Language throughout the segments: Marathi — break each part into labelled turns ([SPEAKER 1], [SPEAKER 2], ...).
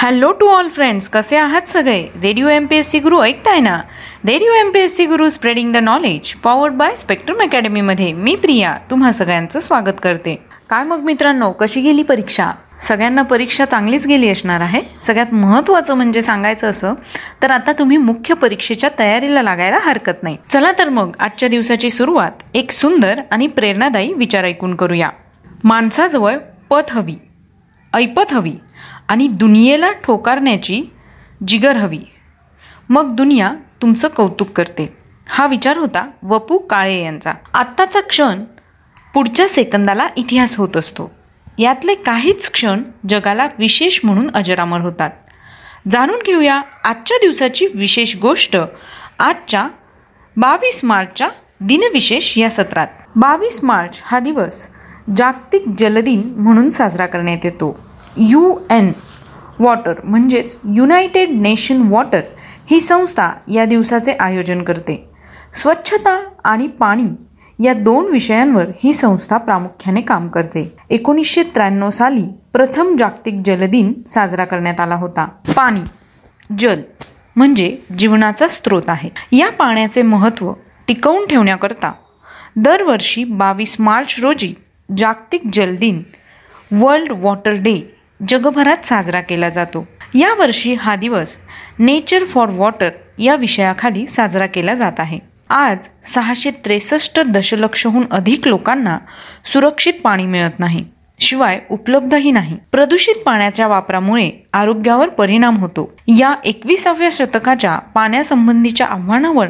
[SPEAKER 1] हॅलो टू ऑल फ्रेंड्स कसे आहात सगळे? Radio M P S C Guru ऐकताय ना? Radio M P S C Guru spreading the knowledge powered by Spectrum अकॅडमीमध्ये मी प्रिया तुम्हा सगळ्यांचं स्वागत करते. काय मग मित्रांनो कशी गेली परीक्षा? सगळ्यांना परीक्षा चांगलीच गेली असणार आहे. सगळ्यात महत्त्वाचं म्हणजे सांगायचं असं तर आता तुम्ही मुख्य परीक्षेच्या तयारीला लागायला हरकत नाही. चला तर मग आजच्या दिवसाची सुरुवात एक सुंदर आणि प्रेरणादायी विचार ऐकून करूया. माणसाजवळ पथ हवी. ऐपत हवी. आणि दुनियेला ठोकारण्याची जिगर हवी. मग दुनिया तुमचं कौतुक करते. हा विचार होता वपू काळे यांचा. आत्ताचा क्षण पुढच्या सेकंदाला इतिहास होत असतो. यातले काहीच क्षण जगाला विशेष म्हणून अजरामर होतात. जाणून घेऊया आजच्या दिवसाची विशेष गोष्ट आजच्या बावीस मार्चच्या दिनविशेष या सत्रात. बावीस मार्च हा दिवस जागतिक जलदिन म्हणून साजरा करण्यात येतो. यू एन वॉटर म्हणजेच युनायटेड नेशन वॉटर ही संस्था या दिवसाचे आयोजन करते. स्वच्छता आणि पाणी या दोन विषयांवर ही संस्था प्रामुख्याने काम करते. एकोणीसशे त्र्याण्णव साली प्रथम जागतिक जलदिन साजरा करण्यात आला होता. पाणी जल म्हणजे जीवनाचा स्रोत आहे. या पाण्याचे महत्त्व टिकवून ठेवण्याकरता दरवर्षी बावीस मार्च रोजी जागतिक जलदिन वर्ल्ड वॉटर डे जगभरात साजरा केला जातो. यावर्षी हा दिवस नेचर फॉर वॉटर या विषयाखाली साजरा केला जात आहे. आज सहाशे त्रेसष्ट दशलक्षहून अधिक लोकांना सुरक्षित पाणी मिळत नाही. शिवाय उपलब्धही नाही. प्रदूषित पाण्याच्या वापरामुळे आरोग्यावर परिणाम होतो. या एकविसाव्या शतकाच्या पाण्यासंबंधीच्या आव्हानावर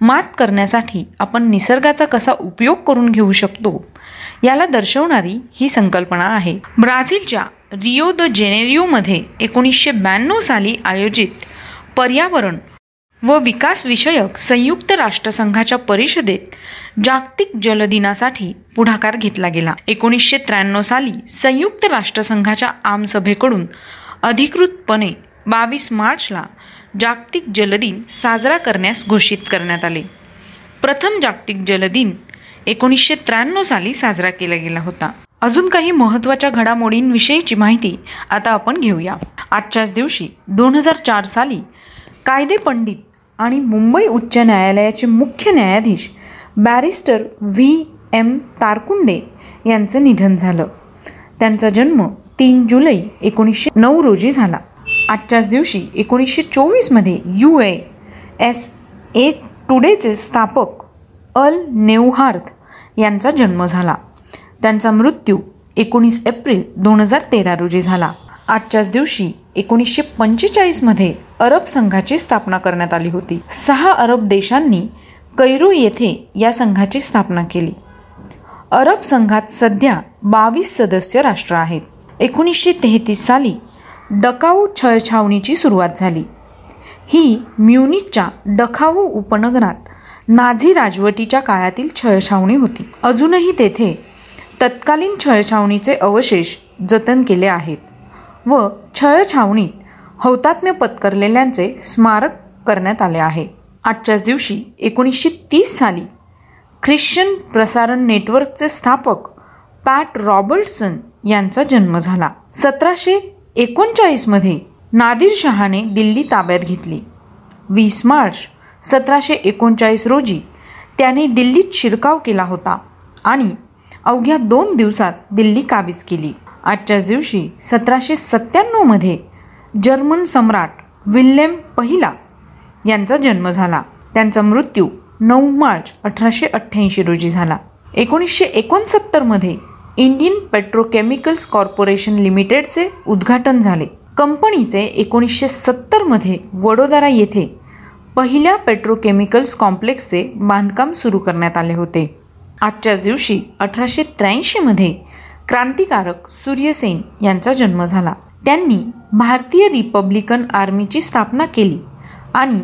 [SPEAKER 1] मात करण्यासाठी आपण निसर्गाचा कसा उपयोग करून घेऊ शकतो याला दर्शवणारी ही संकल्पना आहे. ब्राझीलच्या रिओ द जेनेरिओमध्ये एकोणीसशे ब्याण्णव साली आयोजित पर्यावरण व विकास विषयक संयुक्त राष्ट्रसंघाच्या परिषदेत जागतिक जलदिनासाठी पुढाकार घेतला गेला. एकोणीसशे त्र्याण्णव साली संयुक्त राष्ट्रसंघाच्या आमसभेकडून अधिकृतपणे बावीस मार्चला जागतिक जलदिन साजरा करण्यास घोषित करण्यात आले. प्रथम जागतिक जलदिन एकोणीसशे त्र्याण्णव साली साजरा केला गेला होता. अजून काही महत्त्वाच्या घडामोडींविषयीची माहिती आता आपण घेऊया. आजच्याच दिवशी दोन हजार चार साली कायदे पंडित आणि मुंबई उच्च न्यायालयाचे मुख्य न्यायाधीश बॅरिस्टर व्ही. एम. तारकुंडे यांचं निधन झालं. त्यांचा जन्म तीन जुलै एकोणीसशे नऊ रोजी झाला. आजच्याच दिवशी एकोणीसशे चोवीसमध्ये यू ए एस ए टुडेचे स्थापक अल नेवहार्थ यांचा जन्म झाला. त्यांचा मृत्यू एकोणीस एप्रिल दोन हजार तेरा रोजी झाला. आजच्याच दिवशी एकोणीसशे पंचेचाळीसमध्ये अरब संघाची स्थापना करण्यात आली होती. सहा अरब देशांनी कैरू येथे या संघाची स्थापना केली. अरब संघात सध्या बावीस सदस्य राष्ट्र आहेत. एकोणीसशे तेहतीस साली डकाऊ छळछावणीची सुरुवात झाली. ही म्युनिकच्या डखाऊ उपनगरात नाझी राजवटीच्या काळातील छळछावणी होती. अजूनही तेथे तत्कालीन छळछावणीचे अवशेष जतन केले आहेत व छळछावणीत हौतात्म्य पत्करलेल्यांचे स्मारक करण्यात आले आहे. आजच्याच दिवशी एकोणीसशे तीस साली ख्रिश्चन प्रसारण नेटवर्कचे स्थापक पॅट रॉबर्टसन यांचा जन्म झाला. सतराशे एकोणचाळीसमध्ये नादिर शहाने दिल्ली ताब्यात घेतली. वीस मार्च सतराशे एकोणचाळीस रोजी त्याने दिल्लीत शिरकाव केला होता आणि अवघ्या दोन दिवसात दिल्ली काबीज केली. आजच्याच दिवशी सतराशे सत्त्याण्णवमध्ये जर्मन सम्राट विल्यम पहिला यांचा जन्म झाला. त्यांचा मृत्यू नऊ मार्च अठराशे अठ्ठ्याऐंशी रोजी झाला. एकोणीसशे एकोणसत्तरमध्ये इंडियन पेट्रोकेमिकल्स कॉर्पोरेशन लिमिटेडचे उद्घाटन झाले. कंपनीचे एकोणीसशे सत्तरमध्ये वडोदरा येथे पहिल्या पेट्रोकेमिकल्स कॉम्प्लेक्सचे बांधकाम सुरू करण्यात आले होते. आजच्याच दिवशी अठराशे त्र्याऐंशीमध्ये क्रांतिकारक सूर्यसेन यांचा जन्म झाला. त्यांनी भारतीय रिपब्लिकन आर्मीची स्थापना केली आणि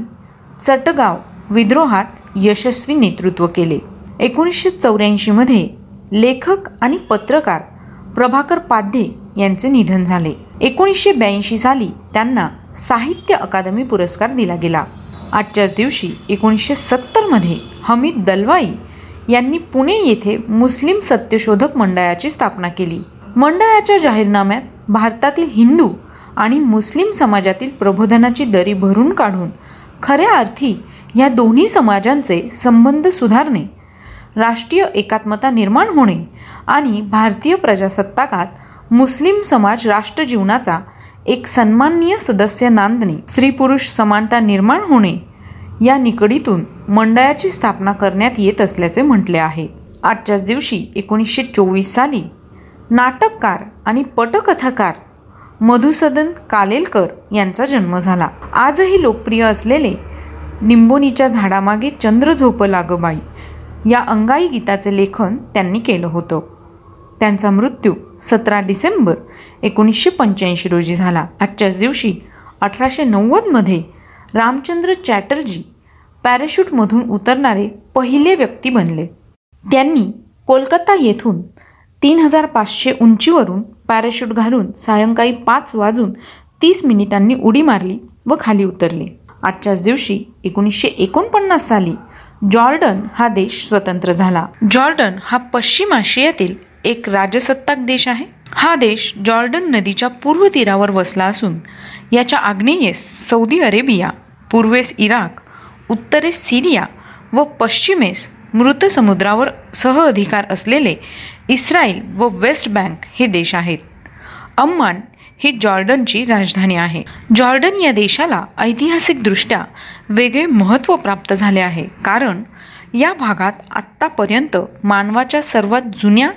[SPEAKER 1] चटगाव विद्रोहात यशस्वी नेतृत्व केले. एकोणीसशे चौऱ्याऐंशीमध्ये लेखक आणि पत्रकार प्रभाकर पाध्ये यांचे निधन झाले. एकोणीसशे ब्याऐंशी साली त्यांना साहित्य अकादमी पुरस्कार दिला गेला. आजच्याच दिवशी एकोणीसशे सत्तरमध्ये हमीद दलवाई यांनी पुणे येथे मुस्लिम सत्यशोधक मंडळाची स्थापना केली. मंडळाच्या जाहीरनाम्यात भारतातील हिंदू आणि मुस्लिम समाजातील प्रबोधनाची दरी भरून काढून खऱ्या अर्थी या दोन्ही समाजांचे संबंध सुधारणे राष्ट्रीय एकात्मता निर्माण होणे आणि भारतीय प्रजासत्ताकात मुस्लिम समाज राष्ट्रजीवनाचा एक सन्माननीय सदस्य नांदणे स्त्री पुरुष समानता निर्माण होणे या निकडीतून मंडळाची स्थापना करण्यात येत असल्याचे म्हटले आहे. आजच्याच दिवशी एकोणीसशे चोवीस साली नाटककार आणि पटकथाकार मधुसदन कालेलकर यांचा जन्म झाला. आजही लोकप्रिय असलेले निंबोनीच्या झाडामागे चंद्र झोप लागबाई या अंगाई गीताचे लेखन त्यांनी केलं होतं. त्यांचा मृत्यू सतरा डिसेंबर एकोणीसशे पंच्याऐंशी रोजी झाला. आजच्याच दिवशी अठराशे नव्वदमध्ये रामचंद्र चॅटर्जी पॅराशूटमधून उतरणारे पहिले व्यक्ती बनले. त्यांनी कोलकाता येथून तीन हजार पाचशे उंचीवरून पॅराशूट घालून सायंकाळी पाच वाजून तीस मिनिटांनी उडी मारली व खाली उतरले. आजच्याच दिवशी एकोणीसशे एकोणपन्नास साली जॉर्डन हा देश स्वतंत्र झाला. जॉर्डन हा पश्चिम आशियातील एक राजसत्ताक देश आहे. हा देश जॉर्डन नदीच्या पूर्व तीरावर वसला असून याच्या आग्नेयेस सौदी अरेबिया पूर्वेस इराक उत्तरेस सिरिया व पश्चिमेस मृत समुद्रावर सह अधिकार असलेले इस्रायल व वेस्ट बँक हे देश आहेत. अम्मान ही जॉर्डनची राजधानी आहे. जॉर्डन या देशाला ऐतिहासिकदृष्ट्या वेगळे महत्त्व प्राप्त झाले आहे. कारण या भागात आत्तापर्यंत मानवाच्या सर्वात जुन्या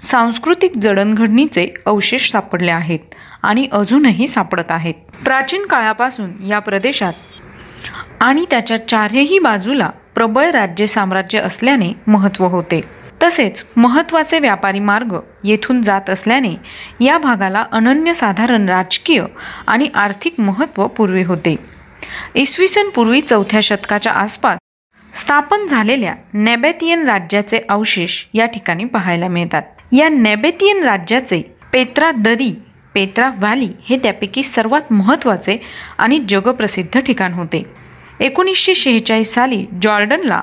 [SPEAKER 1] सांस्कृतिक जडणघडणीचे अवशेष सापडले आहेत आणि अजूनही सापडत आहेत. प्राचीन काळापासून या प्रदेशात आणि त्याच्या चारही बाजूला प्रबळ राज्य साम्राज्य असल्याने महत्त्व होते. तसेच महत्त्वाचे व्यापारी मार्ग येथून जात असल्याने या भागाला अनन्यसाधारण राजकीय आणि आर्थिक महत्त्व पूर्वी होते. इसवी सन पूर्वी चौथ्या शतकाच्या आसपास स्थापन झालेल्या नेबेतियन राज्याचे अवशेष या ठिकाणी पाहायला मिळतात. या नेबेतियन राज्याचे पेत्रा दरी पेत्रा व्हॅली हे त्यापैकी सर्वात महत्त्वाचे आणि जगप्रसिद्ध ठिकाण होते. एकोणीसशे शेहेचाळीस साली जॉर्डनला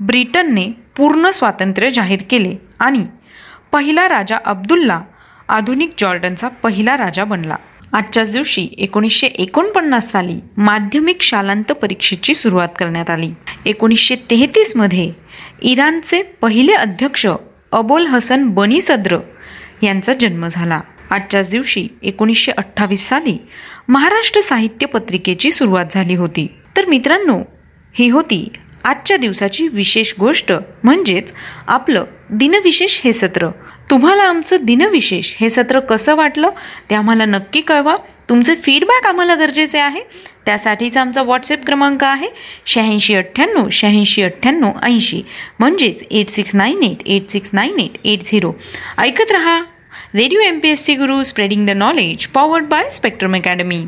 [SPEAKER 1] ब्रिटनने पूर्ण स्वातंत्र्य जाहीर केले आणि पहिला राजा अब्दुल्ला आधुनिक जॉर्डनचा पहिला राजा बनला. आजच्याच दिवशी एकोणीसशे एकोणपन्नास साली माध्यमिक शालांत परीक्षेची सुरुवात करण्यात आली. एकोणीसशे तेहतीसमध्ये इराणचे पहिले अध्यक्ष अबोल हसन बनी सद्र यांचा जन्म झाला. आजच्याच दिवशी एकोणीसशे अठ्ठावीस साली महाराष्ट्र साहित्य पत्रिकेची सुरुवात झाली होती. तर मित्रांनो ही होती आजच्या दिवसाची विशेष गोष्ट म्हणजेच आपलं दिनविशेष हे सत्र. तुम्हाला आमचं दिनविशेष हे सत्र कसं वाटलं ते आम्हाला नक्की कळवा. तुमचे फीडबॅक आम्हाला गरजेचे आहे. त्यासाठीचा आमचा व्हॉट्सअप क्रमांक आहे शहाऐंशी अठ्ठ्याण्णव शहाऐंशी अठ्ठ्याण्णव ऐंशी. म्हणजेच eight six nine eight eight six nine eight eight zero ऐकत रहा. Radio M P S C Guru spreading the knowledge powered by Spectrum academy